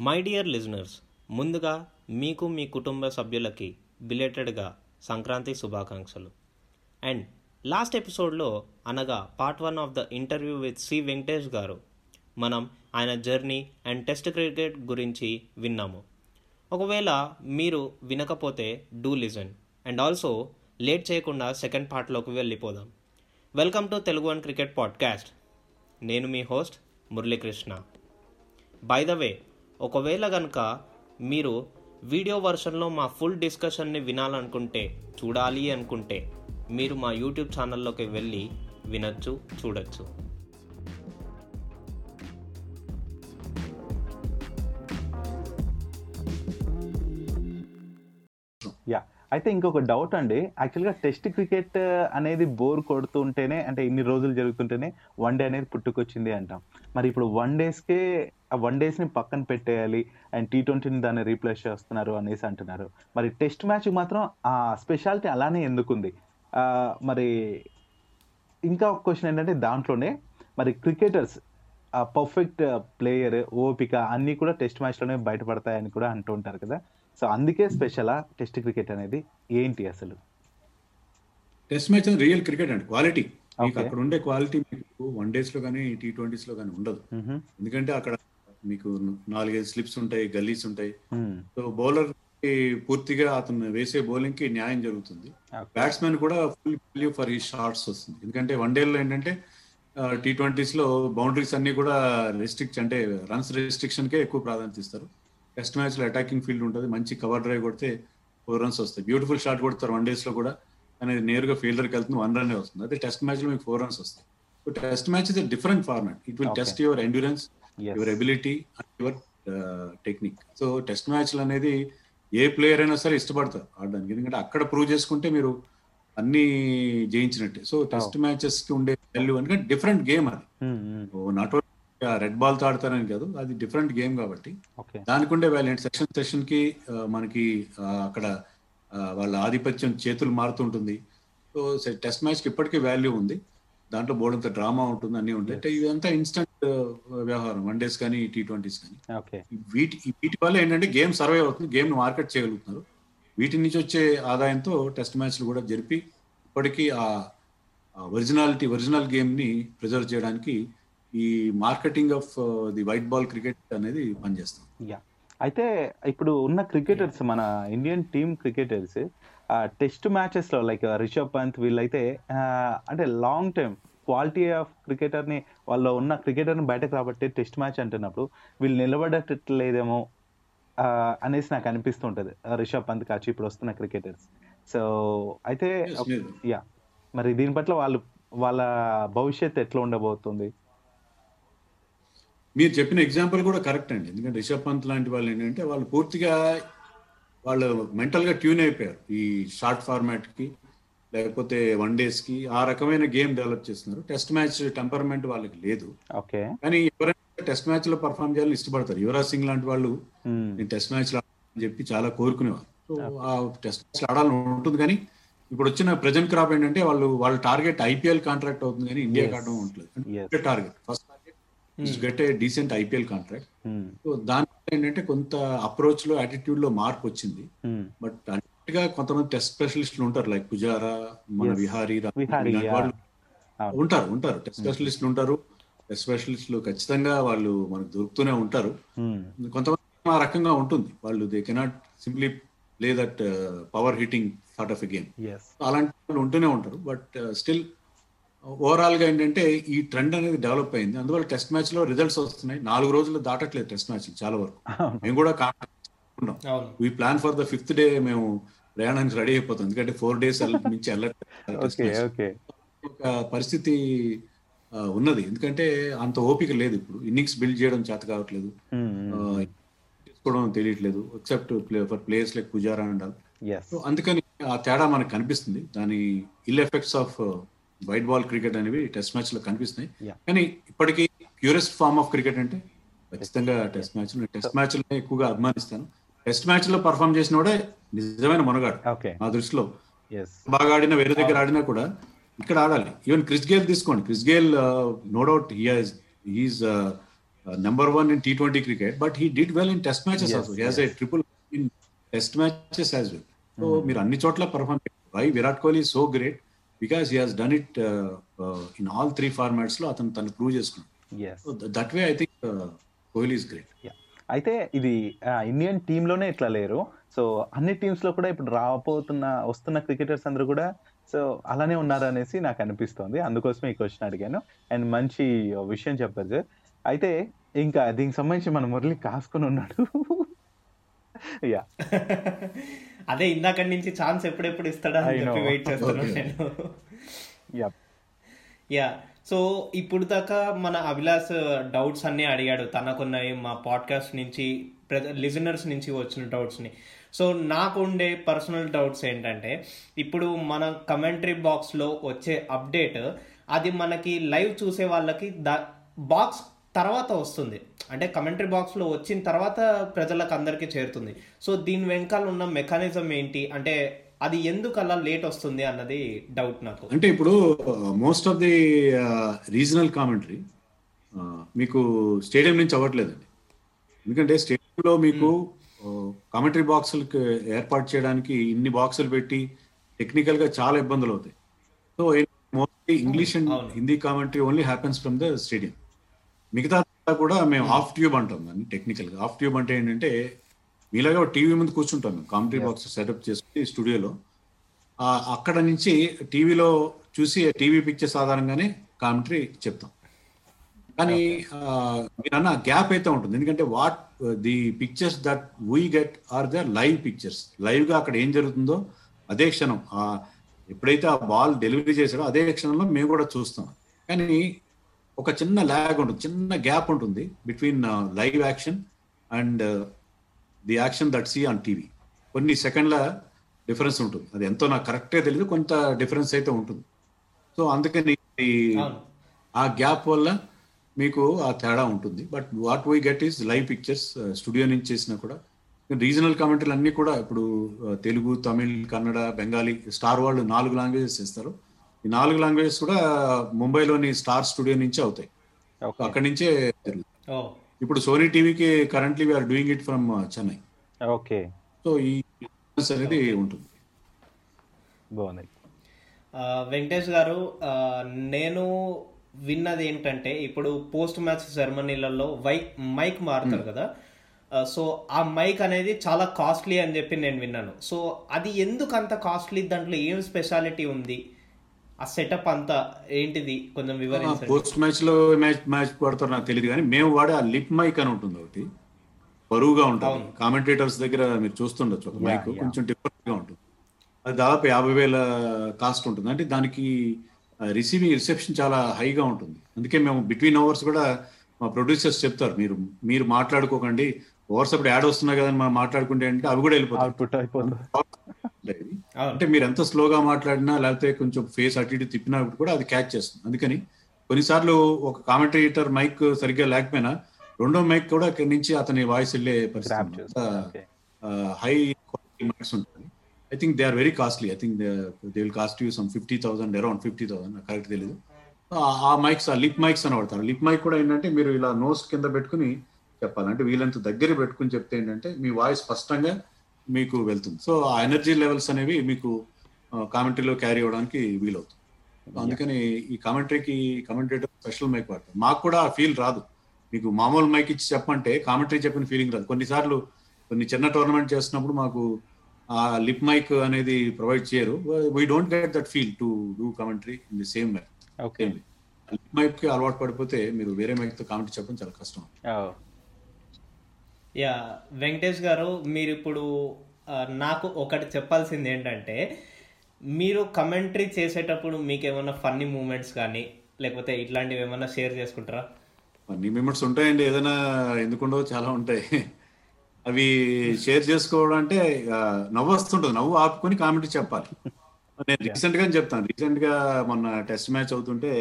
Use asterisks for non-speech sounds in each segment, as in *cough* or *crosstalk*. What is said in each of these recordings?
My dear listeners ముందుగా మీకు మీ కుటుంబ సభ్యులకి బిలేటెడ్గా సంక్రాంతి శుభాకాంక్షలు. అండ్ లాస్ట్ ఎపిసోడ్లో అనగా part one of the interview with C Venkatesh garu మనం ఆయన జర్నీ అండ్ టెస్ట్ క్రికెట్ గురించి విన్నాము. ఒకవేళ మీరు వినకపోతే do listen and also late చేయకుండా సెకండ్ పార్ట్లోకి వెళ్ళిపోదాం. Welcome to Telugu one cricket podcast నేను మీ host Muralikrishna. By the way ఒకవేళ కనుక మీరు వీడియో వర్షన్లో మా ఫుల్ డిస్కషన్ని వినాలనుకుంటే చూడాలి అనుకుంటే మీరు మా యూట్యూబ్ ఛానల్లోకి వెళ్ళి వినొచ్చు చూడొచ్చు. యా అయితే ఇంకొక డౌట్ అండి. యాక్చువల్గా టెస్ట్ క్రికెట్ అనేది బోర్ కొడుతుంటేనే అంటే ఇన్ని రోజులు జరుగుతుంటేనే వన్ డే అనేది పుట్టుకొచ్చింది అంటాం. మరి ఇప్పుడు వన్ డేస్కే ఆ వన్ డేస్ని పక్కన పెట్టేయాలి అండ్ టీ ట్వంటీని దాన్ని రీప్లేస్ చేస్తున్నారు అనేసి అంటున్నారు. మరి టెస్ట్ మ్యాచ్ మాత్రం ఆ స్పెషాలిటీ అలానే ఎందుకుంది? ఆ, మరి ఇంకా ఒక క్వశ్చన్ ఏంటంటే దాంట్లోనే మరి క్రికెటర్స్ ఆ పర్ఫెక్ట్ ప్లేయర్ ఓపిక అన్నీ కూడా టెస్ట్ మ్యాచ్లోనే బయటపడతాయని కూడా అంటూ ఉంటారు కదా. సో అందుకే స్పెషలా టెస్ట్ క్రికెట్ అనేది? ఏంటి అసలు? టెస్ట్ మ్యాచ్ రియల్ క్రికెట్ అండి. క్వాలిటీ. అక్కడ ఉండే క్వాలిటీ మీకు వన్ డేస్లో కానీ టీ ట్వంటీస్లో కానీ ఉండదు. ఎందుకంటే అక్కడ మీకు నాలుగైదు స్లిప్స్ ఉంటాయి గల్లీస్ ఉంటాయి. సో బౌలర్కి పూర్తిగా అతను వేసే బౌలింగ్కి న్యాయం జరుగుతుంది. బ్యాట్స్మెన్ కూడా ఫుల్ వాల్యూ ఫర్ ఈ షార్ట్స్ వస్తుంది. ఎందుకంటే వన్ డేలో ఏంటంటే టీ ట్వంటీస్లో బౌండరీస్ అన్ని కూడా రెస్ట్రిక్ట్ అంటే రన్స్ రెస్ట్రిక్షన్ కే ఎక్కువ ప్రాధాన్యత ఇస్తారు. టెస్ట్ మ్యాచ్లో అటాకింగ్ ఫీల్డ్ ఉంటుంది. మంచి కవర్ డ్రైవ్ కొడితే ఫోర్ రన్స్ వస్తాయి. బ్యూటిఫుల్ షాట్ కొడతారు వన్ డేస్లో కూడా. అనేది నేరుగా ఫీల్డర్కి వెళ్తుంది వన్ రన్ వస్తుంది. అదే టెస్ట్ మ్యాచ్లో మీకు ఫోర్ రన్స్ వస్తాయి. So test match is different format it will. Test your endurance. Your ability and your technique so test మ్యాచ్లు అనేది ఏ ప్లేయర్ అయినా సరే ఇష్టపడతారు ఆడడానికి. ఎందుకంటే అక్కడ ప్రూవ్ చేసుకుంటే మీరు అన్ని జయించినట్టే. సో టెస్ట్ మ్యాచెస్కి ఉండే వాల్యూ ఎందుకంటే డిఫరెంట్ గేమ్ అది. నాట్ ఓన్లీ రెడ్ బాల్తో ఆడతారని కాదు అది డిఫరెంట్ గేమ్ కాబట్టి. దానికి ఉండే వాల్యూ సెషన్ సెషన్కి ఆ, మనకి ఆ, అక్కడ ఆ, వాళ్ళ ఆధిపత్యం చేతులు మారుతుంటుంది సో టెస్ట్ మ్యాచ్కి ఇప్పటికీ వాల్యూ ఉంది. దాంట్లో బోర్డంత డ్రామా ఉంటుంది అన్ని ఉంటాయి. అంటే ఇదంతా ఇన్స్టంట్ వ్యవహారం. వన్ డేస్ కానీ టీ ట్వంటీస్ కానీ. ఓకే. వీటి వీటి వల్ల ఏంటంటే గేమ్ సర్వైవ్ అవుతుంది గేమ్ మార్కెట్ చేయగలుగుతున్నారు. వీటి నుంచి వచ్చే ఆదాయంతో టెస్ట్ మ్యాచ్లు కూడా జరిపి ఇప్పటికీ ఆ ఒరిజినాలిటీ ఒరిజినల్ గేమ్ని ప్రిజర్వ్ చేయడానికి ఈ marketing of the white ball cricket అనేది పనిచేస్తుంది. యా. అయితే ఇప్పుడు ఉన్న క్రికెటర్స్ మన ఇండియన్ టీమ్ క్రికెటర్స్ టెస్ట్ మ్యాచెస్లో లైక్ రిషబ్ పంత్ వీళ్ళైతే అంటే లాంగ్ టైం క్వాలిటీ ఆఫ్ క్రికెటర్ని వాళ్ళు ఉన్న క్రికెటర్ని బయటకు రాబట్టి టెస్ట్ మ్యాచ్ అంటున్నప్పుడు వీళ్ళు నిలబడట్లేదేమో అనేసి నాకు అనిపిస్తుంటది. రిషబ్ పంత్ కాచి ఇప్పుడు వస్తున్న క్రికెటర్స్ సో అయితే యా మరి దీని పట్ల వాళ్ళు వాళ్ళ భవిష్యత్తు ఎట్లా ఉండబోతుంది? మీరు చెప్పిన ఎగ్జాంపుల్ కూడా కరెక్ట్ అండి. ఎందుకంటే రిషబ్ పంత్ లాంటి వాళ్ళు ఏంటంటే వాళ్ళు పూర్తిగా వాళ్ళు మెంటల్గా ట్యూన్ అయిపోయారు. ఈ షార్ట్ ఫార్మాట్కి లేకపోతే వన్ డేస్కి ఆ రకమైన గేమ్ డెవలప్ చేస్తున్నారు. టెస్ట్ మ్యాచ్ టెంపర్మెంట్ వాళ్ళకి లేదు. ఓకే. కానీ ఎవరైనా టెస్ట్ మ్యాచ్లో పర్ఫామ్ చేయాలని ఇష్టపడతారు. యువరాజ్ సింగ్ లాంటి వాళ్ళు నేను టెస్ట్ మ్యాచ్ అని చెప్పి చాలా కోరుకునేవారు. సో ఆ టెస్ట్ మ్యాచ్ ఆడాలని ఉంటుంది కానీ ఇప్పుడు వచ్చిన ప్రజెంట్ క్రాప్ ఏంటంటే వాళ్ళు వాళ్ళ టార్గెట్ ఐపీఎల్ కాంట్రాక్ట్ అవుతుంది కానీ ఇండియా. ఆడడం ఉంటుంది. Target first target get a decent IPL contract Hmm. So దాని ఏంటంటే కొంత అప్రోచ్లో యాటిట్యూడ్లో మార్పు వచ్చింది Hmm. బట్ అన్నిటిగా కొంతమంది టెస్ట్ స్పెషలిస్టులు ఉంటారు లైక్ పుజారా మన. విహారీ. వాళ్ళు. ఉంటారు ఉంటారు టెస్ట్ స్పెషలిస్టులు ఉంటారు టెస్ట్ స్పెషలిస్టులు ఖచ్చితంగా వాళ్ళు మనకు దొరుకుతూనే ఉంటారు Hmm. కొంతమంది ఆ రకంగా ఉంటుంది వాళ్ళు they cannot simply play that power hitting sort of a game. అలాంటి వాళ్ళు ఉంటూనే ఉంటారు బట్ స్టిల్ ఓవరాల్గా ఏంటంటే ఈ ట్రెండ్ అనేది డెవలప్ అయింది. అందువల్ల టెస్ట్ మ్యాచ్లో రిజల్ట్స్ వస్తున్నాయి. నాలుగు రోజులు దాటట్లేదు టెస్ట్ మ్యాచ్ చాలా వరకు. మేము కూడా కాకుండా we plan for the fifth day మేము ప్రయాణానికి రెడీ అయిపోతాం. ఎందుకంటే ఫోర్ డేస్ నుంచి వెళ్ళట్లేదు. ఒక పరిస్థితి ఉన్నది. ఎందుకంటే అంత ఓపిక లేదు ఇప్పుడు. ఇన్నింగ్స్ బిల్డ్ చేయడం చేత కావట్లేదు. తెలియట్లేదు. Except for players like Pujara and అందుకని ఆ తేడా మనకు కనిపిస్తుంది. దాని ill effects of white ball cricket అనేవి టెస్ట్ మ్యాచ్లో కనిపిస్తున్నాయి. కానీ ఇప్పటికీ ప్యూరెస్ట్ ఫార్మ్ ఆఫ్ క్రికెట్ అంటే ఖచ్చితంగా టెస్ట్ మ్యాచ్ టెస్ట్ మ్యాచ్ ఎక్కువగా అభిమానిస్తాను. టెస్ట్ మ్యాచ్లో పర్ఫామ్ చేసిన వాడే నిజమైన మునగాడు నా దృష్టిలో. బాగా ఆడినా వేరే దగ్గర ఆడినా కూడా ఇక్కడ ఆడాలి. ఈవెన్ క్రిస్ గేల్ తీసుకోండి. Chris Gayle no doubt he's number one in T twenty cricket but he did well in test matches has a triple in test matches as well so మీరు అన్ని చోట్ల perform why Virat Kohli so great because he has done it in all three ఫార్మాట్స్లో అతను తను prove చేసుకున్నాడు. That way I think Kohli is great అయితే ఇది Indian టీమ్లోనే ఇట్లా లేరు. సో అన్ని టీమ్స్లో కూడా ఇప్పుడు రాబోతున్న వస్తున్న క్రికెటర్స్ అందరూ కూడా సో అలానే ఉన్నారు అనేసి నాకు అనిపిస్తోంది. అందుకోసమే ఈ క్వశ్చన్ అడిగాను. అండ్ మంచి విషయం చెప్పారు సార్. అయితే ఇంకా దీనికి సంబంధించి మన మురళి కాసుకొని ఉన్నాడు. *laughs* యా *laughs* అదే ఇందాక నుంచి ఛాన్స్ ఎప్పుడెప్పుడు ఇస్తాడా అని చెప్పి. వెయిట్ చేస్తున్నాను. నేను. యా యా సో ఇప్పుడు దాకా మన అభిలాష్ డౌట్స్ అన్ని అడిగాడు. తనకున్నవి మా పాడ్కాస్ట్ నుంచి లిజనర్స్ నుంచి వచ్చిన డౌట్స్ని సో నాకు ఉండే పర్సనల్ డౌట్స్ ఏంటంటే ఇప్పుడు మన కమెంటరీ బాక్స్లో వచ్చే అప్డేట్ అది మనకి లైవ్ చూసే వాళ్ళకి దా బాక్స్ తర్వాత వస్తుంది. అంటే కమెంటరీ బాక్స్లో వచ్చిన తర్వాత ప్రజలకు అందరికీ చేరుతుంది. సో దీని వెనకాల ఉన్న మెకానిజం ఏంటి? అంటే అది ఎందుకు అలా లేట్ వస్తుంది అన్నది డౌట్ నాకు. అంటే ఇప్పుడు most of the regional commentary మీకు స్టేడియం నుంచి అవ్వట్లేదండి. ఎందుకంటే స్టేడియంలో మీకు కామెంటరీ బాక్సులకు ఏర్పాటు చేయడానికి ఇన్ని బాక్సులు పెట్టి టెక్నికల్గా చాలా ఇబ్బందులు అవుతాయి so mostly English and. Hindi commentary only happens from the stadium మిగతా కూడా మేము ఆఫ్ ట్యూబ్ అంటాం దాన్ని టెక్నికల్గా ఆఫ్ ట్యూబ్ అంటే ఏంటంటే మీలాగా టీవీ ముందు కూర్చుంటాం మేము కామెంటరీ బాక్స్ సెటప్ చేసుకుని స్టూడియోలో. అక్కడ నుంచి టీవీలో చూసి టీవీ పిక్చర్స్ ఆధారంగానే కామెంటరీ చెప్తాం. కానీ ఆ, మీరు అన్న గ్యాప్ అయితే ఉంటుంది. ఎందుకంటే what the pictures that we get are the live pictures లైవ్గా అక్కడ ఏం జరుగుతుందో అదే క్షణం. ఎప్పుడైతే ఆ బాల్ డెలివరీ చేశాడో అదే క్షణంలో మేము కూడా చూస్తాం. కానీ ఒక చిన్న ల్యాగ్ ఉంటుంది చిన్న గ్యాప్ ఉంటుంది between live action and the action that see on TV కొన్ని సెకండ్ల డిఫరెన్స్ ఉంటుంది. అది ఎంతో నాకు కరెక్ట్గా తెలియదు కొంత డిఫరెన్స్ అయితే ఉంటుంది. సో అందుకని ఆ గ్యాప్ వల్ల మీకు ఆ తేడా ఉంటుంది. But what we get is live pictures studio నుంచి చేసినా కూడా రీజనల్ కామెంటరీలు అన్ని కూడా ఇప్పుడు uh, తెలుగు తమిళ్ కన్నడ బెంగాలీ స్టార్ వాళ్ళు నాలుగు లాంగ్వేజెస్ ఇస్తారు ఈ నాలుగు లాంగ్వేజెస్ కూడా ముంబైలోని స్టార్ స్టూడియో నుంచే అవుతాయి. అక్కడి నుంచే ఇప్పుడు సోనీ టీవీకి currently we're doing it from Chennai okay. So ఈ అనేది ఉంటుంది. బాగుంది. వెంకటేష్ గారు నేను విన్నది ఏంటంటే ఇప్పుడు పోస్ట్ మ్యాచ్ సెరమనీలలో వై మైక్ మారుతారు కదా. ఆ, సో ఆ మైక్ అనేది చాలా కాస్ట్లీ అని చెప్పి నేను విన్నాను. సో అది ఎందుకు అంత కాస్ట్లీ? దాంట్లో ఏం స్పెషాలిటీ ఉంది? ఆ సెటప్ అంతా ఏంటిది? కొంచెం వివరించండి. పోస్ట్ మ్యాచ్లో మ్యాచ్ మ్యాచ్ పడతారు నాకు తెలియదు కానీ మేము వాడే ఆ లిప్ మైక్ అని ఉంటుంది ఒకటి. బరువుగా ఉంటుంది. కామెంటేటర్స్ దగ్గర మీరు చూస్తుండొచ్చు ఒక మైక్. కొంచెం డిఫరెంట్గా ఉంటుంది. అది దాదాపు యాభై వేల కాస్ట్ ఉంటుంది. అంటే దానికి రిసీవింగ్ రిసెప్షన్ చాలా హైగా ఉంటుంది. అందుకే మేము బిట్వీన్ అవర్స్ కూడా మా ప్రొడ్యూసర్స్ చెప్తారు మీరు మీరు మాట్లాడుకోకండి. ఓవర్స్ అప్పుడు యాడ్ వస్తున్నాయి కదని మనం మాట్లాడుకుంటే అంటే అవి కూడా వెళ్ళిపోతాయి. అవును. అంటే మీరు ఎంత స్లోగా మాట్లాడినా లేకపోతే కొంచెం ఫేస్ అటు ఇటు తిప్పినా కూడా అది క్యాచ్ చేస్తుంది. అందుకని కొన్నిసార్లు ఒక కామెంటేటర్ మైక్ సరిగ్గా లేకపోయినా రెండో మైక్ కూడా ఇక్కడి నుంచి అతని వాయిస్ వెళ్ళే పరిస్థితి హై క్వాలిటీ మైక్స్ ఉంటుంది I think they are very costly I think they will cost you some fifty thousand around fifty thousand correct తెలియదు ఆ మైక్స్ ఆ లిప్ మైక్స్ అని వాడతారు. లిప్ మైక్ కూడా ఏంటంటే మీరు ఇలా నోస్ కింద పెట్టుకుని చెప్పాలి. అంటే వీళ్ళంత దగ్గర పెట్టుకుని చెప్తే ఏంటంటే మీ వాయిస్ స్పష్టంగా మీకు వెళ్తుంది. సో ఆ ఎనర్జీ లెవెల్స్ అనేవి మీకు కామెంటరీలో క్యారీ అవ్వడానికి వీలవుతుంది. అందుకని ఈ కామెంటరీకి కామెంటేటర్ స్పెషల్ మైక్ వాడతారు మాకు కూడా ఆ ఫీల్ రాదు. మీకు మామూలు మైక్ ఇచ్చి చెప్పంటే కామెంటరీ చెప్పిన ఫీలింగ్ రాదు. కొన్నిసార్లు కొన్ని చిన్న టోర్నమెంట్ చేస్తున్నప్పుడు మాకు ఆ లిప్ మైక్ అనేది ప్రొవైడ్ చేయరు. We don't get that feel to do commentary in the same mic okay lip మైక్కి అలవాటు పడిపోతే మీరు వేరే మైక్తో కామెంటరీ చెప్పడం చాలా కష్టం. యా వెంకటేష్ గారు మీరు ఇప్పుడు నాకు ఒకటి చెప్పాల్సింది ఏంటంటే మీరు కమెంటరీ చేసేటప్పుడు మీకు ఏమైనా ఫన్నీ మూమెంట్స్ కానీ లేకపోతే ఇట్లాంటివి ఏమైనా షేర్ చేసుకుంటారా? అన్ని మెంబర్స్ ఉంటాయండి ఏదైనా ఎందుకుండో చాలా ఉంటాయి. అవి షేర్ చేసుకోవడం అంటే నవ్వు వస్తుంటుంది నవ్వు ఆపుకొని కామెంటరీ చెప్పాలి. నేను రీసెంట్గా చెప్తాను రీసెంట్గా మొన్న టెస్ట్ మ్యాచ్ అవుతుంటే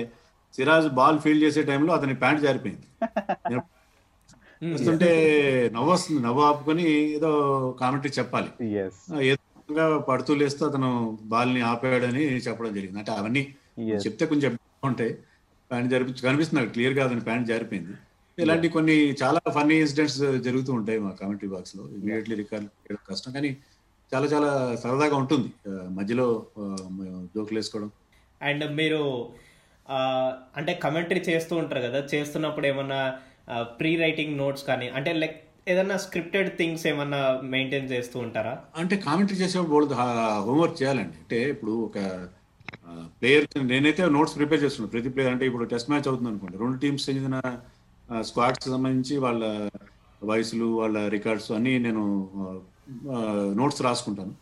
సిరాజ్ బాల్ ఫీల్డ్ చేసే టైంలో అతని ప్యాంట్ జారిపోయింది. *laughs* చూస్తుంటే నవ్వు వస్తుంది నవ్వు ఆపుకొని ఏదో కామెంటరీ చెప్పాలి. ఏదో పడుతూ లేస్తూ అతను బాల్ని ఆపాడని చెప్పడం జరిగింది. అంటే అవన్నీ Yes. చెప్తే కొంచెం ఉంటాయి ప్యాంట్ జరిపి కనిపిస్తుంది క్లియర్గా అతని ప్యాంట్ జారిపోయింది ఇలాంటి కొన్ని చాలా ఫన్నీ ఇన్సిడెంట్స్ జరుగుతూ ఉంటాయి మా కామెంటరీ బాక్స్లో ఇమీడియట్లీ రికార్డ్ చేయడం కష్టం కానీ చాలా చాలా సరదాగా ఉంటుంది. మధ్యలో జోకులు వేసుకోవడం. అండ్ మీరు ఆ, అంటే కమెంటరీ చేస్తూ ఉంటారు కదా చేస్తున్నప్పుడు ఏమన్నా ప్రీ రైటింగ్ నోట్స్ కానీ అంటే లైక్ ఏదన్నా స్క్రిప్టెడ్ థింగ్స్ ఏమన్నా మెయింటైన్ చేస్తూ ఉంటారా? అంటే కామెంటరీ చేసేప్పుడు బోల్డ్ హోంవర్క్ చేయాలండి. అంటే ఇప్పుడు ఒక ప్లేయర్ నేనైతే నోట్స్ ప్రిపేర్ చేస్తున్నాను. ప్రతి ప్లేయర్ అంటే ఇప్పుడు టెస్ట్ మ్యాచ్ అవుతుంది అనుకోండి. రెండు టీమ్స్ చెందిన స్క్వాడ్స్ సంబంధించి వాళ్ళ వయసులు వాళ్ళ రికార్డ్స్ అన్నీ నేను నోట్స్ రాసుకుంటాను.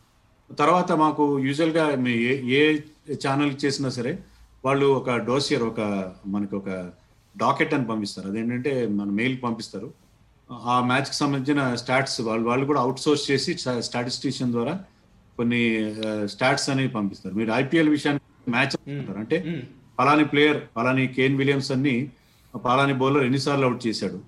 తర్వాత మాకు యూజువల్గా మీ ఏ ఏ ఛానల్ చేసినా సరే వాళ్ళు ఒక డోసియర్ ఒక మనకు ఒక డాకెట్ అని పంపిస్తారు. అదేంటంటే మన మెయిల్ పంపిస్తారు. ఆ మ్యాచ్కి సంబంధించిన స్టాట్స్ వాళ్ళు వాళ్ళు కూడా అవుట్ సోర్స్ చేసి స్టాటిస్టిషియన్ ద్వారా కొన్ని స్టాట్స్ అనేవి పంపిస్తారు. మీరు ఐపీఎల్ విషయానికి మ్యాచ్ అంటారు. అంటే పలాని ప్లేయర్ పలాని కేన్ విలియమ్స్ అన్ని పలాని బౌలర్ ఎన్నిసార్లు అవుట్ చేశాడు.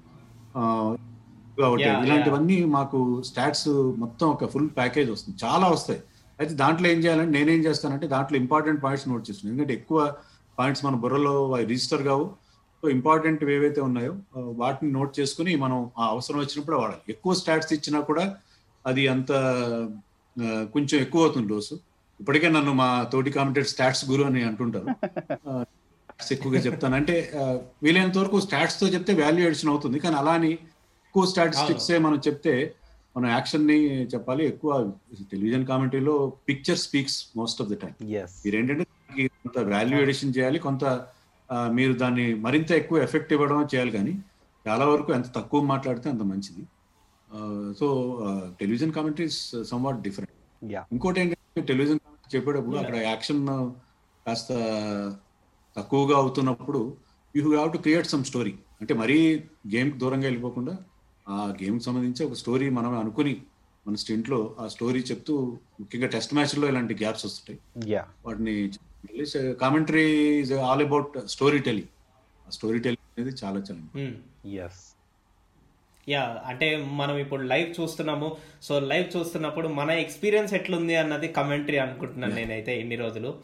ఇలాంటివన్నీ మాకు స్టాట్స్ మొత్తం ఒక ఫుల్ ప్యాకేజ్ వస్తుంది. చాలా వస్తాయి. అయితే దాంట్లో ఏం చేయాలంటే నేనేం చేస్తానంటే దాంట్లో ఇంపార్టెంట్ పాయింట్స్ నోట్ చేస్తున్నాను. ఎందుకంటే ఎక్కువ పాయింట్స్ మన బుర్రలో రిజిస్టర్ కావు. సో ఇంపార్టెంట్ ఏవైతే ఉన్నాయో వాటిని నోట్ చేసుకుని మనం ఆ అవసరం వచ్చినప్పుడు వాడాలి. ఎక్కువ స్టాట్స్ ఇచ్చినా కూడా అది అంత కొంచెం ఎక్కువ అవుతుంది డోసు. ఇప్పటికే నన్ను మా తోటి కామెంటెడ్ స్టాట్స్ గురు అని అంటుంటారు. ఎక్కువగా చెప్తాను. అంటే వీలైనంత వరకు స్టాట్స్తో చెప్తే వాల్యూ ఎడిషన్ అవుతుంది. కానీ అలా అని ఎక్కువ స్టాటిస్టిక్స్ మనం చెప్తే మనం యాక్షన్ని చెప్పాలి. ఎక్కువ television కామెంటరీలో picture speaks most of the time మీరు ఏంటంటే కొంత వాల్యూ ఎడిషన్ చేయాలి కొంత మీరు దాన్ని మరింత ఎక్కువ ఎఫెక్ట్ ఇవ్వడం చేయాలి కానీ చాలా వరకు ఎంత తక్కువ మాట్లాడితే అంత మంచిది. So television commentaries somewhat different ఇంకోటి ఏంటంటే టెలివిజన్ కామెంటరీ చెప్పేటప్పుడు అక్కడ యాక్షన్ కాస్త తక్కువగా అవుతున్నప్పుడు you have to create some story అంటే మరీ గేమ్ దూరంగా వెళ్ళిపోకుండా ఆ గేమ్ సంబంధించి ఒక స్టోరీ మనం అనుకుని మన స్టింట్లో ఆ స్టోరీ చెప్తూ ముఖ్యంగా టెస్ట్ మ్యాచ్లో ఇలాంటి గ్యాప్స్ వస్తుంటాయి. యా వాటిని commentary is all about storytelling storytelling అనేది చాలా చాలా ఎస్ యా అంటే మనం ఇప్పుడు లైవ్ చూస్తున్నాము. సో లైవ్ చూస్తున్నప్పుడు మన ఎక్స్పీరియన్స్ ఎట్లుంది అన్నది కమెంటరీ అనుకుంటున్నాను నేనైతే ఇన్ని రోజులు.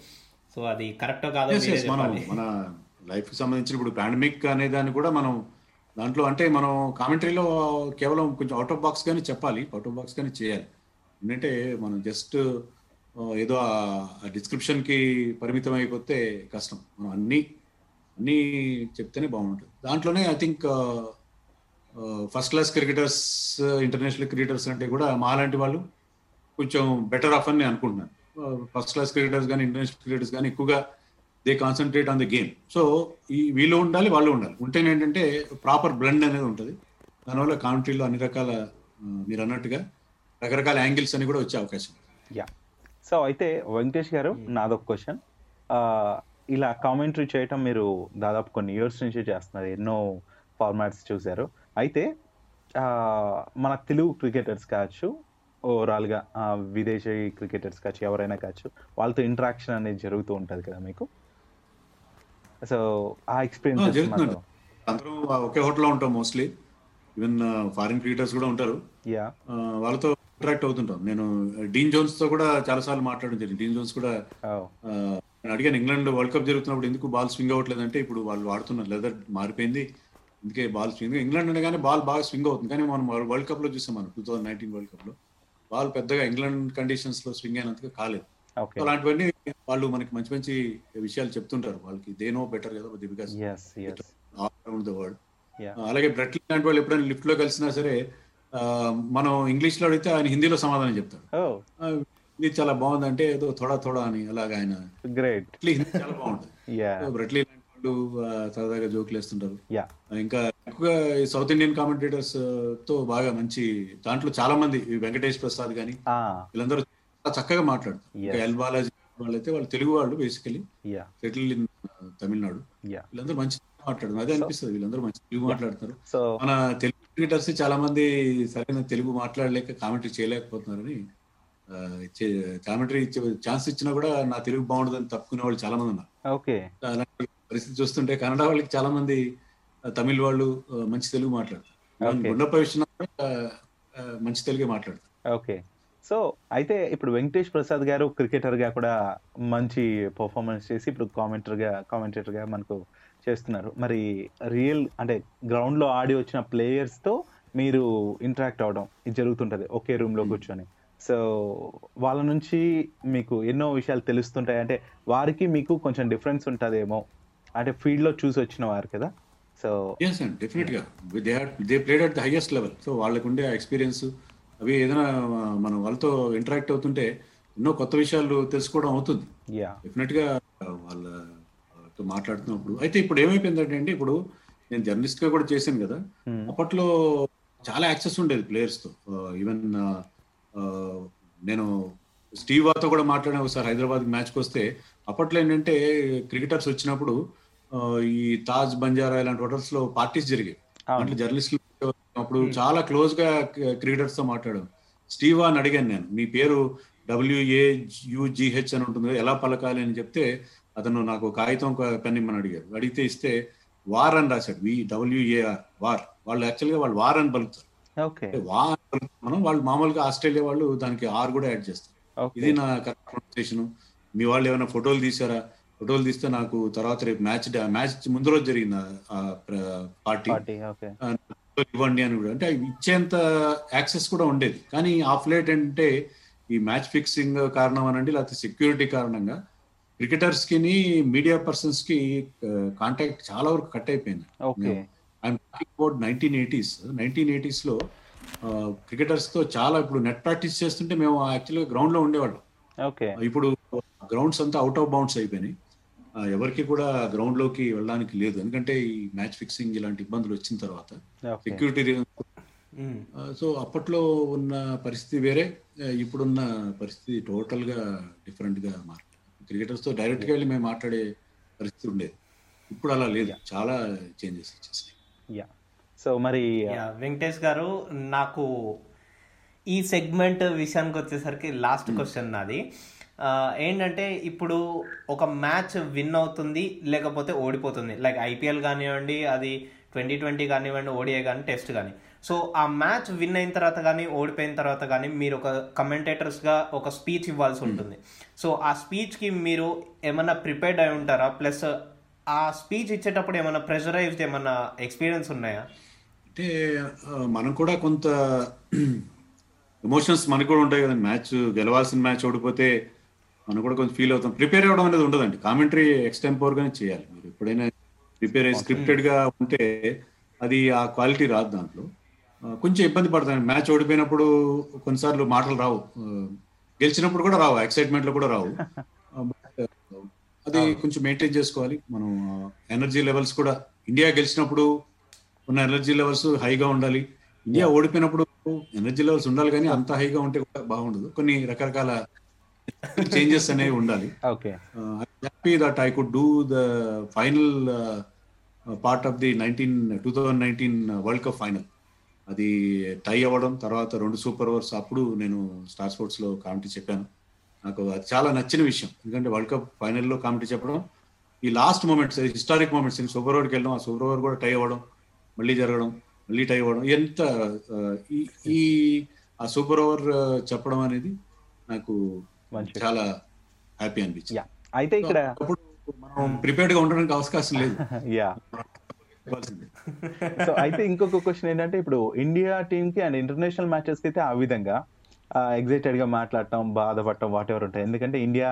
సో అది కరెక్టో కాదో Yes, మీరే yes, మనం లైఫ్కి సంబంధించిన ఇప్పుడు పాండమిక్ అనే దాన్ని కూడా మనం దాంట్లో అంటే మనం కామెంటరీలో కేవలం కొంచెం అవుట్ ఆఫ్ బాక్స్ గానీ చెప్పాలి. అవుట్ ఆఫ్ బాక్స్ గానీ చేయాలి. ఎందుకంటే మనం జస్ట్ ఏదో ఆ డిస్క్రిప్షన్కి పరిమితం అయిపోతే కష్టం. మనం అన్నీ అన్నీ చెప్తేనే బాగుంటుంది. దాంట్లోనే I think first class cricketers international cricketers అంటే కూడా మాలాంటి వాళ్ళు కొంచెం బెటర్ ఆఫ్ అని నేను అనుకుంటున్నాను. ఫస్ట్ క్లాస్ క్రికెటర్స్ కానీ ఇంటర్నేషనల్ క్రికెటర్స్ కానీ ఎక్కువగా they concentrate on the game so ఈ వీళ్ళు ఉండాలి వాళ్ళు ఉండాలి. ఉంటేనే ఏంటంటే ప్రాపర్ బ్లెండ్ అనేది ఉంటుంది. దానివల్ల కామెంటరీలో అన్ని రకాల మీరు అన్నట్టుగా రకరకాల యాంగిల్స్ అని కూడా వచ్చే అవకాశం. యా సో అయితే వెంకటేష్ గారు నాదొక క్వశ్చన్ ఇలా కామెంటరీ చేయటం మీరు దాదాపు కొన్ని ఇయర్స్ నుంచి చేస్తున్నారు ఎన్నో ఫార్మాట్స్ చూశారు. అయితే ఆ, మన తెలుగు క్రికెటర్స్ కావచ్చు ఓవరాల్గా విదేశీ క్రికెటర్స్ కావచ్చు ఎవరైనా కావచ్చు వాళ్ళతో ఇంటరాక్షన్ అనేది జరుగుతూ ఉంటుంది కదా మీకు? సో ఆ ఎక్స్పీరియన్స్ అందరూ ఒకే హోటల్లో ఉంటాం మోస్ట్లీ ఈవెన్ ఫారిన్ క్రికెటర్స్ కూడా ఉంటారు. యా వాళ్ళతో ఇంటరాక్ట్ అవుతుంటాం. నేను డీన్ జోన్స్తో కూడా చాలా సార్లు మాట్లాడడం జరిగింది. డీన్ జోన్స్ కూడా నేను అడిగాను ఇంగ్లాండ్ వరల్డ్ కప్ జరుగుతున్నప్పుడు ఎందుకు బాల్ స్వింగ్ అవ్వట్లేదు అంటే ఇప్పుడు వాళ్ళు వాడుతున్న లెదర్ మారిపోయింది. అందుకే బాల్ స్వింగ్ ఇంగ్లాండ్ అనగానే బాల్ బాగా స్వింగ్ అవుతుంది. కానీ మనం వరల్డ్ కప్లో చూసాం మనం టూ థౌసండ్ నైన్టీన్ వరల్డ్ కప్లో. బాల్ పెద్దగా ఇంగ్లాండ్ కండిషన్స్లో స్వింగ్ అయినంతగా కాలేదు. అలాంటివన్నీ వాళ్ళు మనకి మంచి మంచి విషయాలు చెప్తుంటారు. వాళ్ళకి దే నో బెటర్ కదా because as as all around the world. అలాగే బ్రెట్లీ లాంటి వాళ్ళు ఎప్పుడైనా లిఫ్ట్లో కలిసినా సరే మనం ఇంగ్లీష్లో అడిగితే ఆయన హిందీలో సమాధానం చెప్తాడు. ఇది చాలా బాగుంది అంటే ఏదో థోడా థోడా అని అలాగా ఆయన గ్రేట్ హిందీ చాలా బాగుంటుంది. బ్రెట్లీ లాంటి వాళ్ళు సరదాగా జోకులు వేస్తుంటారు. ఇంకా ఎక్కువగా సౌత్ ఇండియన్ కామెంటేటర్స్తో బాగా మంచి దాంట్లో చాలా మంది వెంకటేష్ ప్రసాద్ గాని వీళ్ళందరూ చాలా చక్కగా మాట్లాడతారు. ఎల్ బాలాజీ వాళ్ళైతే వాళ్ళు తెలుగు వాళ్ళు basically settle in Tamil Nadu. Yeah వీళ్ళందరూ మంచి మాట్లాడతారు అదే అనిపిస్తుంది వీళ్ళందరూ మంచి తెలుగు మాట్లాడతారు మన తెలుగు క్రికెటర్స్ చాలా మంది సరైన తెలుగు మాట్లాడలేక కామెంటరీ చేయలేకపోతున్నారని కామెంటరీ ఛాన్స్ ఇచ్చినా కూడా నా తెలుగు బాగుండదని తప్పుకునే వాళ్ళు చాలా మంది ఉన్నారు అలాంటి పరిస్థితి చూస్తుంటే కన్నడ వాళ్ళకి చాలా మంది తమిళ్ వాళ్ళు మంచి తెలుగు మాట్లాడతారు. గుండప్ప విషయం మంచి తెలుగే మాట్లాడతారు. ఓకే. సో అయితే ఇప్పుడు వెంకటేష్ ప్రసాద్ గారు క్రికెటర్గా కూడా మంచి పర్ఫార్మెన్స్ చేసి ఇప్పుడు కామెంటర్గా కామెంటేటర్గా మనకు చేస్తున్నారు. మరి రియల్ అంటే గ్రౌండ్లో ఆడి వచ్చిన ప్లేయర్స్తో మీరు ఇంటరాక్ట్ అవడం ఇది జరుగుతుంటది ఒకే రూమ్లో కూర్చొని. సో వాళ్ళ నుంచి మీకు ఎన్నో విషయాలు తెలుస్తుంటాయి. అంటే వారికి మీకు కొంచెం డిఫరెన్స్ ఉంటదేమో. అంటే ఫీల్డ్లో చూసి వచ్చిన వారు కదా. సో ఎస్ అండి they they played at the highest level so వాళ్ళకు ఉండే ఎక్స్పీరియన్స్ అవి ఏదైనా మనం వాళ్ళతో ఇంటరాక్ట్ అవుతుంటే ఎన్నో కొత్త విషయాలు తెలుసుకోవడం అవుతుంది. యా డెఫినెట్గా వాళ్ళ మాట్లాడుతున్నప్పుడు అయితే ఇప్పుడు ఏమైపోయిందంటే అండి ఇప్పుడు నేను జర్నలిస్ట్గా కూడా చేశాను కదా అప్పట్లో చాలా యాక్సెస్ ఉండేది ప్లేయర్స్తో. ఈవెన్ నేను స్టీవ్ వాతో కూడా మాట్లాడిన ఒకసారి హైదరాబాద్ మ్యాచ్కి వస్తే అప్పట్లో ఏంటంటే క్రికెటర్స్ వచ్చినప్పుడు ఈ తాజ్ బంజారా ఇలాంటి హోటల్స్లో పార్టీస్ జరిగాయి అంటే జర్నలిస్టులు అప్పుడు చాలా క్లోజ్గా క్రికెటర్స్తో మాట్లాడాను స్టీవ్ అని అడిగాను నేను మీ పేరు డబ్ల్యూఏ యుజిహెచ్ అని ఉంటుంది ఎలా పలకాలి? అని చెప్తే అతను నాకు కాగితం ఒక పెన్ ఇమ్మని అడిగారు. అడిగితే ఇస్తే వార్ అని రాశాడు. V W A R war. వాళ్ళు యాక్చువల్గా వాళ్ళు వార్ అని పలుకుతారు. వార్ మనం వాళ్ళు మామూలుగా ఆస్ట్రేలియా వాళ్ళు దానికి ఆర్ కూడా యాడ్ చేస్తారు. ఇది నా కరెక్ట్ మీ వాళ్ళు ఏమైనా ఫోటోలు తీసారా ఫోటోలు తీస్తే నాకు తర్వాత రేపు మ్యాచ్ మ్యాచ్ ముందు రోజు జరిగింది పార్టీ. ఇవ్వండి అని కూడా. అంటే ఇచ్చేంత యాక్సెస్ కూడా ఉండేది. కానీ ఆఫ్ లేట్ అంటే ఈ మ్యాచ్ ఫిక్సింగ్ కారణం అనండి లేకపోతే సెక్యూరిటీ కారణంగా క్రికెటర్స్కి మీడియా పర్సన్స్కి కాంటాక్ట్ చాలా వరకు కట్ అయిపోయింది. Okay. I'm about nineteen eighties. Nineteen ఎయిటీస్లో క్రికెటర్స్తో చాలా ఇప్పుడు నెట్ ప్రాక్టీస్ చేస్తుంటే మేము యాక్చువల్గా గ్రౌండ్లో ఉండేవాళ్ళం. ఓకే. ఇప్పుడు గ్రౌండ్స్ అంతా అవుట్ ఆఫ్ బౌండ్స్ అయిపోయినాయి. ఎవరికి కూడా గ్రౌండ్లోకి వెళ్ళడానికి లేదు. ఎందుకంటే ఈ మ్యాచ్ ఫిక్సింగ్ ఇలాంటి ఇబ్బందులు వచ్చిన తర్వాత సెక్యూరిటీ సో అప్పట్లో ఉన్న పరిస్థితి వేరే. ఇప్పుడున్న పరిస్థితి టోటల్గా డిఫరెంట్గా మారింది క్రికెటర్స్తో డైరెక్ట్గా వెళ్ళి మేము మాట్లాడే పరిస్థితి ఉండేది. ఇప్పుడు అలా లేదు. చాలా చేంజెస్ వచ్చేసాయి యా సో మరి యా, వెంకటేష్ గారు నాకు ఈ సెగ్మెంట్ విషయానికి వచ్చేసరికి లాస్ట్ క్వశ్చన్ నాది. ఆ, ఏంటంటే ఇప్పుడు ఒక మ్యాచ్ విన్ అవుతుంది లేకపోతే ఓడిపోతుంది. లైక్ ఐపీఎల్ కానివ్వండి అది ట్వంటీ ట్వంటీ కానివ్వండి ఓడిఐ కానీ టెస్ట్ కానీ. సో ఆ మ్యాచ్ విన్ అయిన తర్వాత కానీ ఓడిపోయిన తర్వాత కానీ మీరు ఒక కమెంటేటర్స్గా ఒక స్పీచ్ ఇవ్వాల్సి ఉంటుంది. సో ఆ స్పీచ్కి మీరు ఏమన్నా ప్రిపేర్డ్ అయి ఉంటారా? ప్లస్ ఆ స్పీచ్ ఇచ్చేటప్పుడు ఏమన్నా ప్రెషరైజ్డ్ ఏమన్నా ఎక్స్పీరియన్స్ ఉన్నాయా? అంటే మనం కూడా కొంత ఎమోషన్స్ మనకు కూడా ఉంటాయి కదండి. మ్యాచ్ గెలవాల్సిన మ్యాచ్ ఓడిపోతే మనం కూడా కొంచెం ఫీల్ అవుతాం. ప్రిపేర్ అవ్వడం అనేది ఉండదండి. కామెంటరీ ఎక్స్టెంపోర్ గానే చేయాలి. మీరు ఎప్పుడైనా ప్రిపేర్ అయ్యి స్క్రిప్టెడ్గా ఉంటే అది ఆ క్వాలిటీ రాదు దాంట్లో. కొంచెం ఇబ్బంది పడతాను. మ్యాచ్ ఓడిపోయినప్పుడు కొన్నిసార్లు మాటలు రావు. గెలిచినప్పుడు కూడా రావు. ఎక్సైట్మెంట్లో కూడా రావు. *laughs* అది కొంచెం మెయింటైన్ చేసుకోవాలి. మనం ఎనర్జీ లెవెల్స్ కూడా ఇండియా గెలిచినప్పుడు ఉన్న ఎనర్జీ లెవెల్స్ హైగా ఉండాలి. ఇండియా ఓడిపోయినప్పుడు ఎనర్జీ లెవెల్స్ ఉండాలి కానీ అంత హైగా ఉంటే కూడా బాగుండదు. కొన్ని రకరకాల *laughs* చేంజెస్ అనేవి ఉండాలి. Happy that I could do the final part of the nineteen two thousand nineteen world cup final అది టై అవ్వడం తర్వాత రెండు సూపర్ ఓవర్స్ అప్పుడు నేను స్టార్ స్పోర్ట్స్లో కామెంటరీ చెప్పాను. నాకు అది చాలా నచ్చిన విషయం. ఎందుకంటే వరల్డ్ కప్ ఫైనల్లో కామెంటరీ చెప్పడం ఈ last moments historic moments super ఓవర్కి వెళ్ళడం ఆ సూపర్ ఓవర్ కూడా టై అవ్వడం మళ్ళీ జరగడం మళ్ళీ టై అవ్వడం ఎంత ఈ ఆ సూపర్ ఓవర్ చెప్పడం అనేది నాకు చాలా హ్యాపీ అనిపించింది. అయితే ఇక్కడ మనం ప్రిపేర్డ్గా ఉండడానికి అవకాశం లేదు. *laughs* యా. సో అయితే ఇంకొక క్వశ్చన్ ఏంటంటే ఇప్పుడు ఇండియా టీమ్కి అండ్ ఇంటర్నేషనల్ మ్యాచెస్కి అయితే ఆ విధంగా ఎగ్జైటెడ్గా మాట్లాడటం బాధపడటం వాట్ ఎవర్ ఉంటాయి. ఎందుకంటే ఇండియా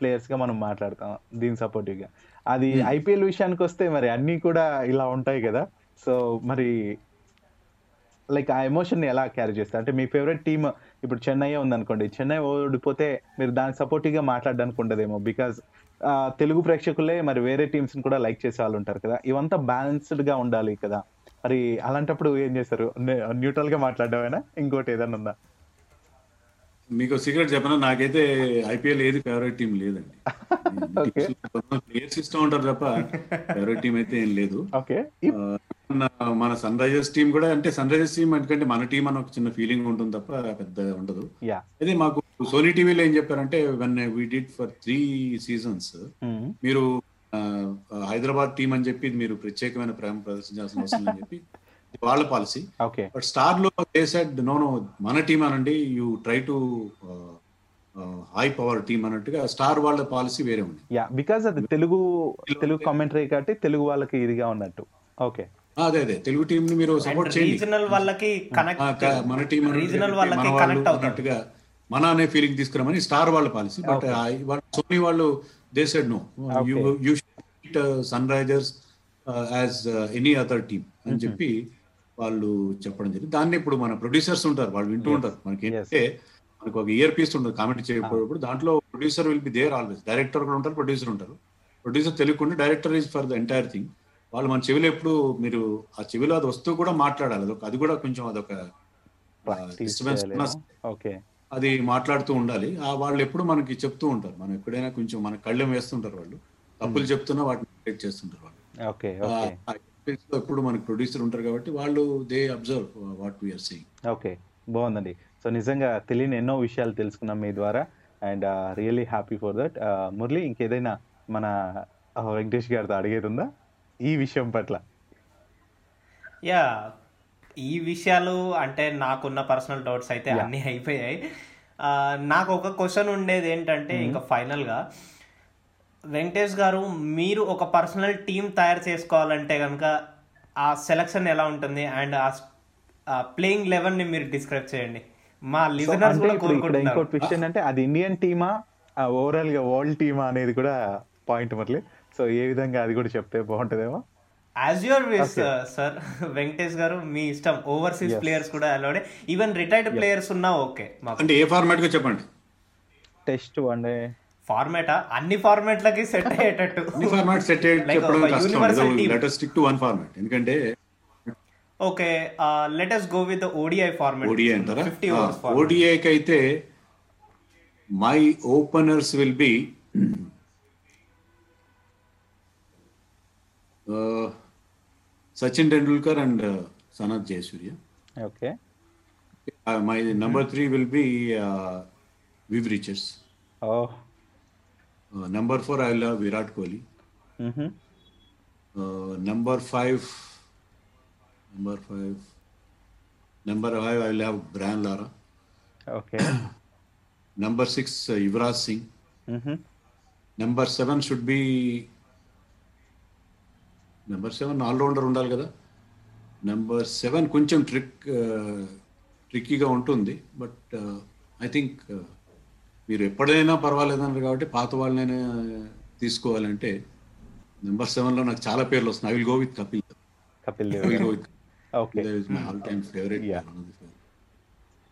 ప్లేయర్స్గా మనం మాట్లాడతాం దీని సపోర్టివ్గా అది ఐపీఎల్ విషయానికి వస్తే మరి అన్ని కూడా ఇలా ఉంటాయి కదా. సో మరి లైక్ ఆ ఎమోషన్ని ఎలా క్యారీ చేస్తారు? అంటే మీ ఫేవరెట్ టీమ్ ఇప్పుడు చెన్నై ఉందనుకోండి. చెన్నై ఓడిపోతే మీరు దానికి సపోర్టివ్గా మాట్లాడడానికి ఉండదేమో? బికాజ్ తెలుగు ప్రేక్షకులే మరి వేరే టీమ్స్ని కూడా లైక్ చేసే వాళ్ళు ఉంటారు కదా. ఇవంతా బ్యాలెన్స్డ్గా ఉండాలి కదా. మరి అలాంటప్పుడు ఏం చేస్తారు న్యూట్రల్గా మాట్లాడమేనా ఇంకోటి ఏదైనా ఉందా? మీకు సీక్రెట్ చెప్పనా? నాకైతే ఐపీఎల్ ఏది ఫేవరెట్ టీం లేదండి. *laughs* ప్లేయర్స్ ఇష్టం ఉంటారు తప్ప ఫేవరెట్ టీం అయితే ఏం లేదు. మన- సన్ రైజర్స్ టీం కూడా అంటే సన్ రైజర్స్ టీం ఎందుకంటే మన టీం అని ఒక చిన్న ఫీలింగ్ ఉంటుంది తప్ప పెద్ద ఉండదు. అదే మాకు సోనీ టీవీలో ఏం చెప్పారంటే when we did for three seasons మీరు హైదరాబాద్ టీం అని చెప్పి మీరు ప్రత్యేకమైన ప్రేమ ప్రదర్శించాల్సిన అవసరం అని చెప్పి వాళ్ళ పాలసీ. ఓకే. బట్ స్టార్లో దే సెడ్ నో నో మన టీం అనండి you try to high power team అన్నట్టుగా స్టార్ వాళ్ళ పాలసీ వేరే ఉంది. యా బికాజ్ అది తెలుగు తెలుగు కామెంటరీ కాబట్టి తెలుగు వాళ్ళకి ఇదిగా ఉన్నట్టు. ఓకే అదే అదే. తెలుగు టీం ని మీరు సపోర్ట్ చేయండి. రీజనల్ వాళ్ళకి కనెక్ట్ మన టీం రీజనల్ వాళ్ళకి కనెక్ట్ అవుతుంది అన్నట్టుగా మన అనే ఫీలింగ్ తీసుకురామని స్టార్ వాళ్ళ పాలసీ బట్ సోనీ వాళ్ళు they said no you you Sunrisers as any other team అని చెప్పి వాళ్ళు చెప్పడం జరిగింది. దాన్ని ఇప్పుడు మన ప్రొడ్యూసర్స్ ఉంటారు వాళ్ళు వింటూ ఉంటారు. మనకి ఏంటంటే మనకు ఒక ఇయర్ పీస్ ఉంటుంది కామెంట్ చేయకపోయినప్పుడు దాంట్లో producer will be there always director కూడా ఉంటారు ప్రొడ్యూసర్ ఉంటారు. ప్రొడ్యూసర్ తెలియకుండా director is for the entire thing వాళ్ళు మన చెవిలో ఎప్పుడు మీరు ఆ చెవిలో అది వస్తూ కూడా మాట్లాడాలి. అది కూడా కొంచెం అదొక డిస్టర్బెన్స్ ఓకే. అది మాట్లాడుతూ ఉండాలి. ఆ వాళ్ళు ఎప్పుడు మనకి చెప్తూ ఉంటారు. మనం ఎప్పుడైనా కొంచెం మన కళ్ళెం వేస్తుంటారు వాళ్ళు. తప్పులు చెప్తున్నా వాటిని correct చేస్తుంటారు వాళ్ళు. ఎప్పుడు మనకి ప్రొడ్యూసర్ ఉంటారు కాబట్టి వాళ్ళు they observe what we are saying. Okay బాగుందండి. సో నిజంగా తెలియని ఎన్నో విషయాలు తెలుసుకున్నాం మీ ద్వారా. And really happy for that. Murali ఇంకేదైనా మన వెంకటేష్ గారితో అడిగేది ఉందా? ఈ విషయం పట్ల. యా ఈ విషయాలు అంటే నాకున్న పర్సనల్ డౌట్స్ అయితే అన్నీ అయిపోయాయి. నాకు ఒక క్వశ్చన్ ఉండేది ఏంటంటే ఇంకా ఫైనల్గా వెంకటేష్ గారు మీరు ఒక పర్సనల్ టీం తయారు చేసుకోవాలంటే కనుక ఆ సెలక్షన్ ఎలా ఉంటుంది? అండ్ ఆ ప్లేయింగ్ లెవెల్ని మీరు డిస్క్రైబ్ చేయండి. మా లిజనర్స్ అంటే కూడా ఇంకో కోరుకుంటున్నారు. ట్విస్ట్ ఏంటంటే అది ఇండియన్ టీమా? ఓవరాల్గా వరల్డ్ టీమా అనేది కూడా పాయింట్ మురళి సో ఏ విధంగా అది కూడా చెప్తే బాగుంటుందేమో? As your wish sir Venkatesh garu మీ ఇష్టం. ఓవర్సీస్ ప్లేయర్స్ కూడా అలౌడే ఈవెన్ రిటైర్డ్ ప్లేయర్స్ ఉన్నా ఓకే అంటే ఏ ఫార్మాట్గా చెప్పండి? టెస్ట్ వన్ డే ఫార్మేటా అన్ని ఫార్మేట్లకి సెట్ అయ్యేటట్టు. అన్ని format set. Better stick to one format ఎందుకంటే okay let us go with ODI format ODI అంటారా? ఓవర్స్ ఓడిఐకి అయితే my openers will be Sachin Tendulkar and uh, Sanath Jayasurya. Okay. Uh, my number three will be uh, Viv Richards. Oh. Uh, number four, I love Virat Kohli. Mm-hmm. Uh, number five, number five, number five, I will have Brian Lara. Okay. number six, uh, Yuvraj Singh. Mm-hmm. Number seven should be number seven allrounder ఉండాలి కదా. Number seven కొంచెం trick ట్రిక్కీగా ఉంటుంది. But I think మీరు ఎప్పుడైనా పర్వాలేదన్నారు కాబట్టి పాత వాళ్ళనైనా తీసుకోవాలంటే నెంబర్ సెవెన్లో నాకు చాలా పేర్లు వస్తున్నాయి. I will go with Kapil Kapil go with all time favourite.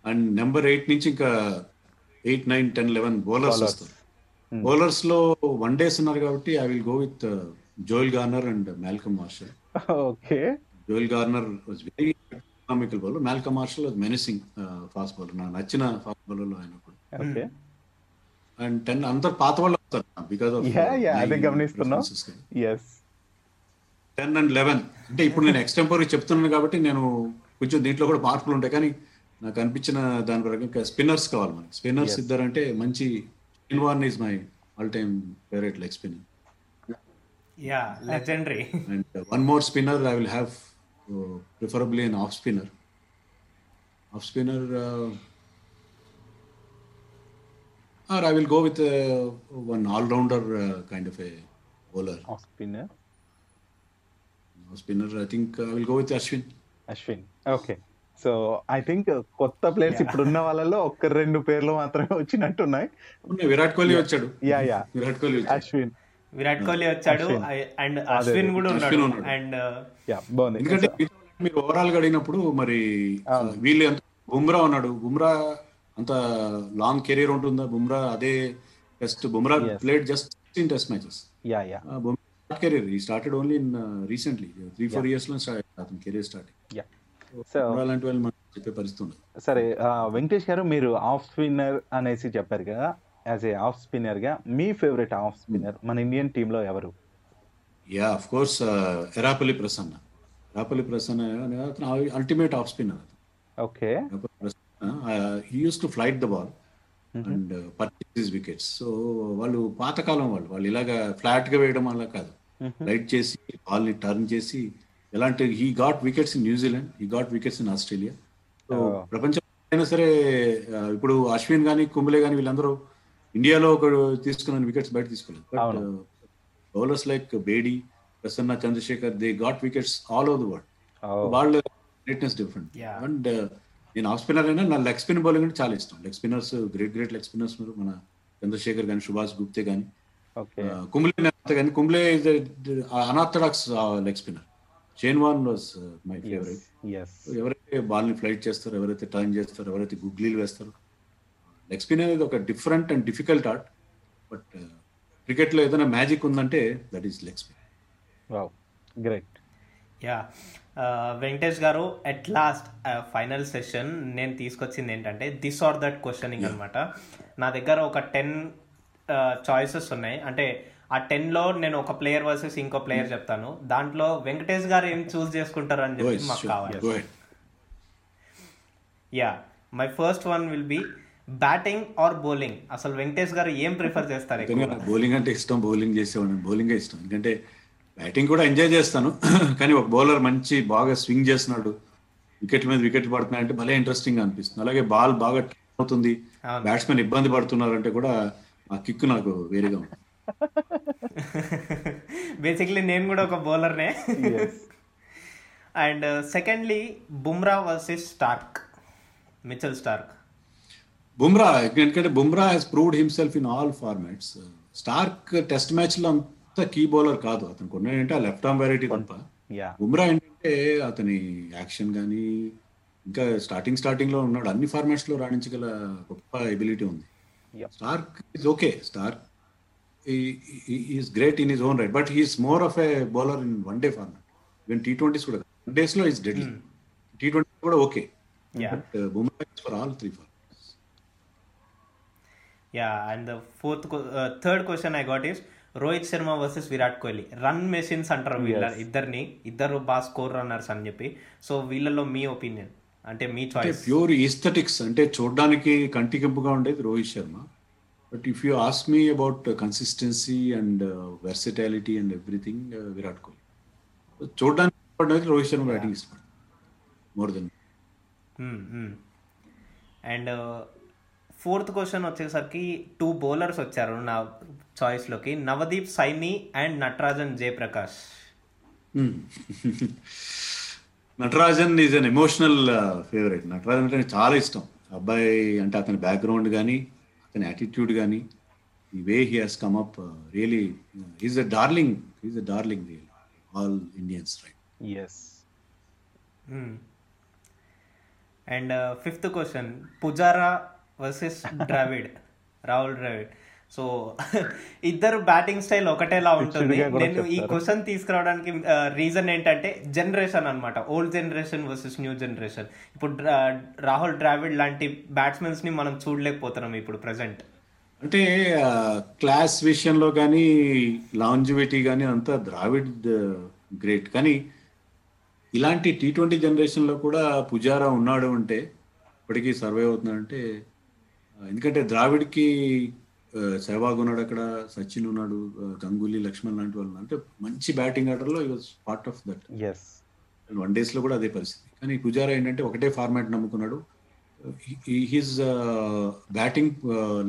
And number eight నుంచి ఇంకా eight nine ten eleven bowlers. వస్తారు. బౌలర్స్లో వన్ డేస్ ఉన్నారు కాబట్టి I will go with Joel Garner and Malcolm Marshall okay Joel Garner was very economical bowler Malcolm Marshall was menacing fast bowler నాకు నచ్చిన fast bowler ఆయన కూడా. And ten అందరు పాత వాళ్ళు వస్తారు బికాస్ ఆఫ్ అదే గమనిస్తున్నాం. టెన్ అండ్ లెవెన్ అంటే ఇప్పుడు నేను ఎక్స్టెంపర్ చెప్తున్నాను కాబట్టి నేను కొంచెం దీంట్లో కూడా మార్పులు ఉంటాయి. కానీ నాకు అనిపించిన దాని ప్రకారం స్పిన్నర్స్ కావాలి మనకి. స్పిన్నర్స్ ఇద్దరంటే మంచి ఇన్వాన్ is my all time favourite like spinner Yeah legendary and *laughs* one more spinner I will have preferably an off spinner off spinner or I will go with one allrounder kind of a bowler spinner spinner I think I will go with Ashwin Ashwin okay so I think కొత్త players ఇప్పుడు ఉన్న వాళ్ళలో ఒక్క రెండు పేర్లు మాత్రమే వచ్చినట్టున్నాయి ఉన్నాయి, విరాట్ కోహ్లీ వచ్చాడు యా యా విరాట్ కోహ్లీ వచ్చాడు. అశ్విన్ విరాట్ కోహ్లీ వచ్చాడు. అండ్ అశ్విన్ కూడా ఉన్నాడు. అండ్ యా బాగుంది. ఎందుకంటే మీరు ఓవరాల్గా అడిగినప్పుడు మరి వీళ్ళు ఎంత బుమ్రా ఉన్నాడు. బుమ్రా అంత లాంగ్ కెరీర్ ఉంటుందా? బుమ్రా అదే test Bumrah played just in test matches yeah yeah. Bumrah career he started only in recently three four ఇయర్స్లో స్టార్ట్ అతని career start yeah so Bumrah లాంటి వాళ్ళు చెప్పే పరిస్థితి సరే వెంకటేష్ గారు మీరు ఆఫ్ స్పిన్నర్ అనేసి చెప్పారు కదా. యాజ్ ఏ ఆఫ్ స్పిన్నర్గా మీ ఫేవరెట్ ఆఫ్ స్పిన్నర్ మన ఇండియన్ టీమ్లో ఎవరు? Yeah of course Erapalli Prasanna Erapalli Prasanna ultimate off spinner okay he used to flight the ball and purchase wickets so వాళ్ళు పాతకాలం వాళ్ళు వాళ్ళు ఇలాగా ఫ్లాట్గా వేయడం వల్ల కాదు. లైట్ చేసి బాల్ని టర్న్ చేసి ఎలాంటి he got wickets in New Zealand he got wickets in Australia so. ప్రపంచం అయినా సరే ఆ, ఇప్పుడు అశ్విన్ గానీ కుంబ్లే గానీ వీళ్ళందరూ ఇండియాలో ఒక తీసుకున్న వికెట్స్ బయట తీసుకోలేదు but. Bowlers like Bedi Prasanna Chandrasekhar they got wickets all over the world వాళ్ళ గ్రేట్నెస్ డిఫరెంట్. అండ్ నేను ఆఫ్ స్పిన్నర్ అయినా నా లెగ్ స్పిన్ బౌలింగ్ అంటే చాలా ఇష్టం. Leg spinners great great leg spinners మన చంద్రశేఖర్ కానీ సుభాష్ గుప్తే కానీ ఓకే కుంబ్లే కానీ Kumble is unorthodox leg spinner Shane Warne was my favourite ఎవరైతే బాల్ని ఫ్లైట్ చేస్తారో ఎవరైతే టర్న్ చేస్తారో ఎవరైతే గుగ్లీలు వేస్తారో స్పిన్ అనేది ఒక different and difficult art but క్రికెట్లో ఏదైనా మ్యాజిక్ ఉందంటే that is leg spin wow great yeah Venkatesh garu at last final session నేను తీసుకొచ్చింది ఏంటంటే దిస్ ఆర్ దట్ క్వశ్చనింగ్ అనమాట నా దగ్గర ఒక టెన్ చాయిసెస్ ఉన్నాయి. అంటే ఆ టెన్లో నేను ఒక ప్లేయర్ వర్సెస్ ఇంకో ప్లేయర్ చెప్తాను. దాంట్లో వెంకటేష్ గారు ఏం చూస్ చేసుకుంటారు అని చెప్పి మాకు కావాలి. Yeah my first one will be batting or bowling? అసలు వెంకటేష్ గారు ఏం ప్రిఫర్ చేస్తారు బౌలింగ్ అంటే ఇష్టం బౌలింగ్ చేసేవాడిని. బౌలింగ్ ఇష్టం. ఎందుకంటే బ్యాటింగ్ కూడా ఎంజాయ్ చేస్తాను. *clears throat* కానీ ఒక బౌలర్ మంచి బాగా స్వింగ్ చేస్తున్నాడు. వికెట్ మీద వికెట్ పడుతున్నాయి అంటే భలే ఇంట్రెస్టింగ్ అనిపిస్తుంది. అలాగే బాల్ బాగా అవుతుంది. బ్యాట్స్మెన్ ఇబ్బంది పడుతున్నారు అంటే కూడా ఆ కిక్ నాకు వేరేగా ఉంది బేసిక్లీ నేను కూడా ఒక బౌలర్నే. *laughs* And secondly Bumrah versus Starc. Mitchell Starc. Bumrah ఎందుకంటే Bumrah he's proved himself in all formats Starc test మ్యాచ్లో అంత కీ బౌలర్ కాదు అతను కొన్ని ఏంటంటే లెఫ్ట్ ఆర్మ్ వెరైటీ తప్ప. యా బుమ్రా ఏంటంటే అతని యాక్షన్ కానీ ఇంకా స్టార్టింగ్ స్టార్టింగ్లో ఉన్నాడు. అన్ని ఫార్మాట్స్లో రాణించగల గొప్ప ఎబిలిటీ ఉంది. Starc is okay Starc is great in his own right but he's more of a bowler in one day format even T twenties కూడా. వన్ డేస్లో ఇస్ డెడ్లీ టీ ట్వంటీ కూడా okay Bumrah for all three yeah and fourth third question I got is Rohit Sharma versus Virat Kohli run machines అంటారు వీళ్ళ ఇద్దరిని. ఇద్దరు బాగా score runners అని చెప్పి. సో వీళ్ళలో మీ ఒపీనియన్ అంటే మీ చాయిస్ ప్యూర్ ఈస్థెటిక్స్ అంటే చూడడానికి కంటికింపుగా ఉండేది Rohit Sharma. But if you ask me about consistency and versatility and everything Virat Kohli చూడడానికి రోహిత్ శర్మ బ్యాటింగ్ ఇష్టం more then and fourth question వచ్చేసరికి టూ బౌలర్స్ వచ్చారు నా చాయిస్లోకి Navdeep Saini and Natarajan Jayaprakash. *laughs* Natarajan is an emotional favourite Natarajan అంటే నాకు చాలా ఇష్టం. అబ్బాయి అంటే అతని బ్యాక్గ్రౌండ్ కానీ అతని యాటిట్యూడ్ కానీ ఈ way he has come up really is a darling is a darling real all Indians right yes and fifth question Pujara versus Dravid Rahul Dravid so ఇద్దరు బ్యాటింగ్ స్టైల్ ఒకటేలా *laughs* ఉంటుంది. నేను ఈ. క్వశ్చన్ తీసుకురావడానికి reason ఏంటంటే generation అన్నమాట. Old generation versus new generation ఇప్పుడు రాహుల్ ద్రావిడ్ లాంటి బ్యాట్స్మెన్స్ని మనం చూడలేకపోతున్నాం ఇప్పుడు ప్రెసెంట్ అంటే క్లాస్ విషయంలో కానీ లాంజివిటీ కానీ అంతా ద్రావిడ్ గ్రేట్ కానీ ఇలాంటి టీ ట్వంటీ జనరేషన్లో కూడా పుజారా ఉన్నాడు అంటే ఇప్పటికీ సర్వే అవుతున్నాడంటే ఆ, ఎందుకంటే ద్రావిడ్కి సెహ్వాగ్ ఉన్నాడు అక్కడ సచిన్ ఉన్నాడు గంగూలీ లక్ష్మణ్ లాంటి వాళ్ళు అంటే మంచి బ్యాటింగ్ ఆర్డర్లో he was part of that one డేస్లో కూడా అదే పరిస్థితి. కానీ పుజారా ఏంటంటే ఒకటే format నమ్ముకున్నాడు. His batting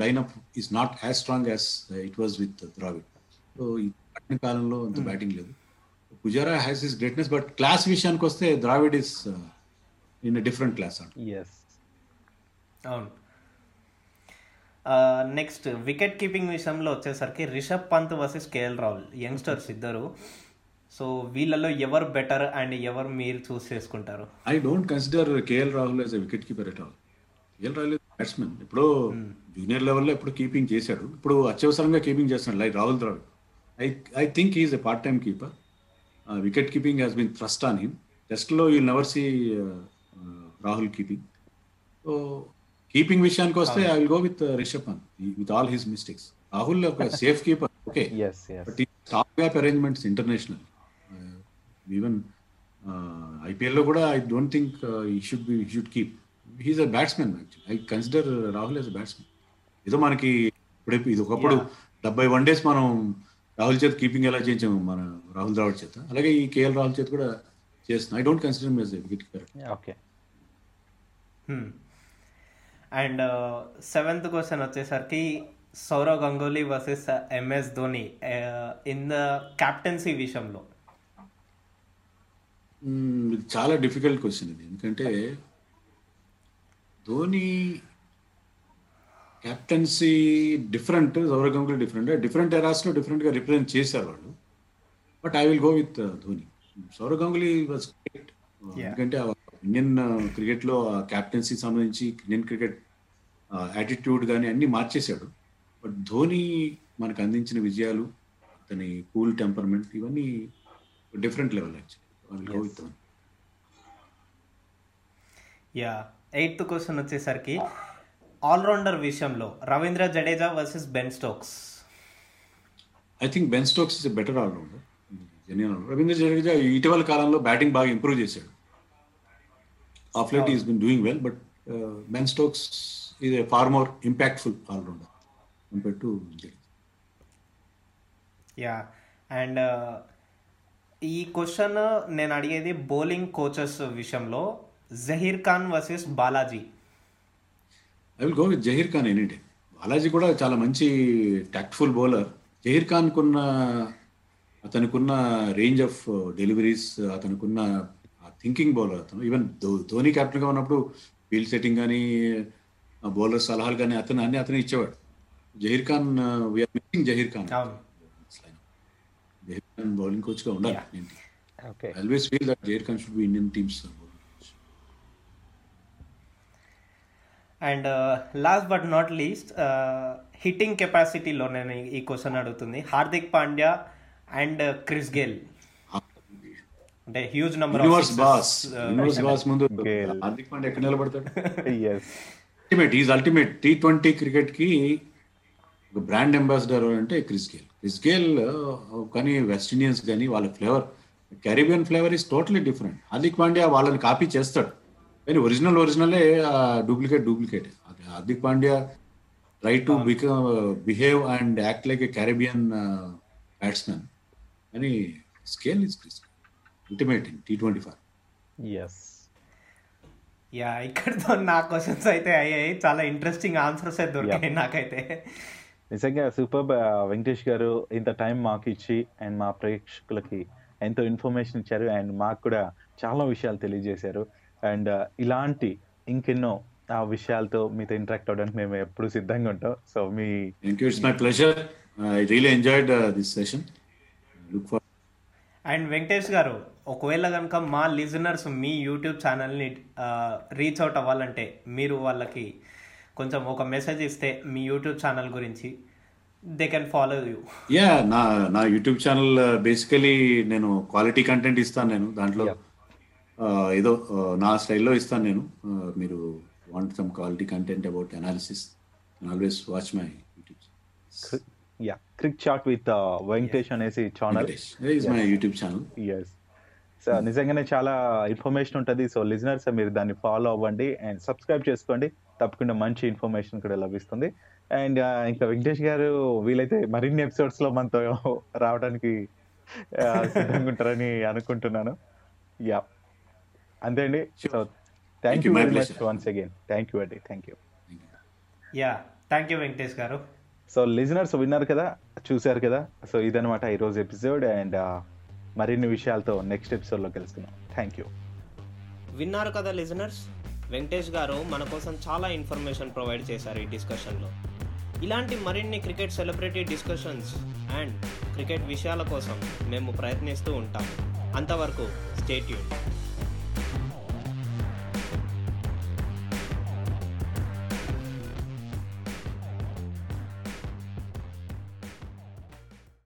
lineup is not as strong as it was with Dravid so ఈ కాలంలో అంత బ్యాటింగ్ లేదు. Pujara has his greatness but class విషయానికి వస్తే Dravid is in different class అవును. నెక్స్ట్ వికెట్ కీపింగ్ విషయంలో వచ్చేసరికి Rishabh Pant versus KL Rahul youngsters ఇద్దరు. సో వీళ్ళలో ఎవరు బెటర్ అండ్ ఎవరు మీరు చూస్ చేసుకుంటారు? I don't consider KL Rahul as wicket keeper at all KL Rahul batsmen ఇప్పుడు జూనియర్ లెవెల్లో ఇప్పుడు కీపింగ్ చేశాడు? ఇప్పుడు అత్యవసరంగా కీపింగ్ చేస్తున్నాడు like Rahul Dravid. I I think is a part time keeper wicket keeping has been thrust on him టెస్ట్లో you never see Rahul keeping so keeping విషయానికి వస్తే I will go with Rishabh Pant with all his mistakes Rahul ఒక safe keeper okay yes yes but stopgap arrangements international even ఐపీఎల్లో కూడా I don't think he should be should keep he's a batsmen actually I consider Rahul as a batsmen ఏదో మనకి ఇప్పుడు ఇది ఒకప్పుడు డెబ్బై one days మనం రాహుల్ చేత కీపింగ్ ఎలా చేయించాము? మన రాహుల్ ద్రావిడ్ చేత. అలాగే ఈ కేఎల్ రాహుల్ చేత కూడా చేస్తున్నాం. I don't consider as wicket keeper okay and seventh question వచ్చేసరికి Sourav Ganguly versus MS Dhoni in the captaincy విషయంలో. ఇది చాలా డిఫికల్ట్ క్వశ్చన్ ఇది. ఎందుకంటే Dhoni captaincy different Sourav Ganguly different different ఎరాస్లో డిఫరెంట్గా రిప్రజెంట్ చేశారు వాళ్ళు. But I will go with Dhoni. Sourav Ganguly was ఎందుకంటే ఇండియన్ క్రికెట్లో క్యాప్టెన్సీ సంబంధించి ఇండియన్ క్రికెట్ యాటిట్యూడ్ కానీ అన్ని మార్చేశాడు. బట్ ధోని మనకు అందించిన విజయాలు అతని కూల్ టెంపర్మెంట్ ఇవన్నీ different level actually yeah eighth question వచ్చేసరికి ఆల్రౌండర్ విషయంలో Ravindra Jadeja versus Ben Stokes I think Ben Stokes is better allrounder genuine Ravindra Jadeja ఇటీవల కాలంలో బ్యాటింగ్ బాగా ఇంప్రూవ్ చేశాడు. Of late is been doing well but Ben Stokes a far more impactful allrounder compare to yeah and ఈ question నేను అడిగేది bowling coaches విషయంలో Zaheer Khan versus Balaji I will go with Zaheer Khan any day Balaji కూడా చాలా మంచి tactful bowler Zaheer ఖాన్కున్న అతనికున్న range of deliveries అతనికున్న థింకింగ్ బౌలర్ అతను. ఈవెన్ ధోని కెప్టెన్గా ఉన్నప్పుడు ఫీల్డ్ సెట్టింగ్ కానీ బౌలర్ సలహాలు కానీ అతను అన్ని అతను ఇచ్చేవాడు. Zaheer Khan we are missing Zaheer Khan. Zaheer Khan bowling కోచ్గా ఉండాలి. ఏంటి? Okay always feel that Zaheer Khan should be Indian teams and last but not least hitting కెపాసిటీలో నేను ఈ క్వశ్చన్ అడుగుతుంది. Hardik Pandya and Chris Gayle అంటే huge number universe boss universe boss ముందు. హార్దిక్ పాండ్యా ఎక్కడ నిలబడతాడు? *laughs* Yes ultimate is ultimate T twenty క్రికెట్కి ఒక brand ambassador అంటే క్రిస్ గేల్ క్రిస్ గేల్ కానీ వెస్ట్ ఇండియన్స్ కానీ వాళ్ళ flavour Caribbean flavour is totally different Hardik Pandya వాళ్ళని కాపీ చేస్తాడు. కానీ original ఒరిజినలే duplicate duplicate Hardik Pandya try to become behave and act like a Caribbean batsmen కానీ scale is Chris ultimate in T twenty five yes yeah ఇక్కడతో నా questions అయితే అయ్యాయి. చాలా interesting answers అయితే దొరికాయి నాకైతే. నిజంగా సూపర్ వెంకటేష్ గారు ఇంత టైం మాకు ఇచ్చి అండ్ మా ప్రేక్షకులకి ఎంతో ఇన్ఫర్మేషన్ ఇచ్చారు అండ్ మాకు కూడా చాలా విషయాలు తెలియజేశారు. అండ్ ఇలాంటి ఇంకెన్నో ఆ విషయాలతో మీతో ఇంటరాక్ట్ అవ్వడానికి మేము ఎప్పుడు సిద్ధంగా ఉంటాం. So me thank you it's my pleasure I really enjoyed this session look for and Venkatesh garu ఒకవేళ కనుక మా లిజనర్స్ మీ యూట్యూబ్ ఛానల్ని రీచ్ అవుట్ అవ్వాలంటే మీరు వాళ్ళకి కొంచెం ఒక మెసేజ్ ఇస్తే మీ యూట్యూబ్ ఛానల్ గురించి they can follow you yeah నా నా యూట్యూబ్ ఛానల్ బేసికలీ నేను క్వాలిటీ కంటెంట్ ఇస్తాను నేను దాంట్లో. Uh, ఏదో uh, నా స్టైల్లో ఇస్తాను నేను. Uh, మీరు want some quality content about analysis always watch my YouTube yeah Cric Chat with Venkatesh అనేసి channel my YouTube channel yes so నిజంగానే చాలా ఇన్ఫర్మేషన్ ఉంటుంది. సో లిజనర్స్ మీరు దాన్ని ఫాలో అవ్వండి అండ్ సబ్స్క్రైబ్ చేసుకోండి. తప్పకుండా మంచి ఇన్ఫర్మేషన్ కూడా లభిస్తుంది. అండ్ ఇంకా వెంకటేష్ గారు వీలైతే మరిన్ని ఎపిసోడ్స్లో మనతో రావడానికి ఆ, సిద్ధంగా ఉంటారని అనుకుంటున్నాను. యా అంతే అండి. So thank Thank you very much. Once again thank you అండి thank you yeah thank you Venkatesh garu. So listeners విన్నారు కదా చూశారు కదా. సో ఇదనమాట ఈరోజు ఎపిసోడ్ అండ్ మరిన్ని విషయాలతో నెక్స్ట్ ఎపిసోడ్లో కలుసుకుందాం. థ్యాంక్ యూ విన్నారు కదా లిజనర్స్? వెంకటేష్ గారు మన కోసం చాలా ఇన్ఫర్మేషన్ ప్రొవైడ్ చేశారు ఈ డిస్కషన్లో. ఇలాంటి మరిన్ని cricket celebrity discussions and cricket విషయాల కోసం మేము ప్రయత్నిస్తూ ఉంటాం అంతవరకు స్టేట్యూన్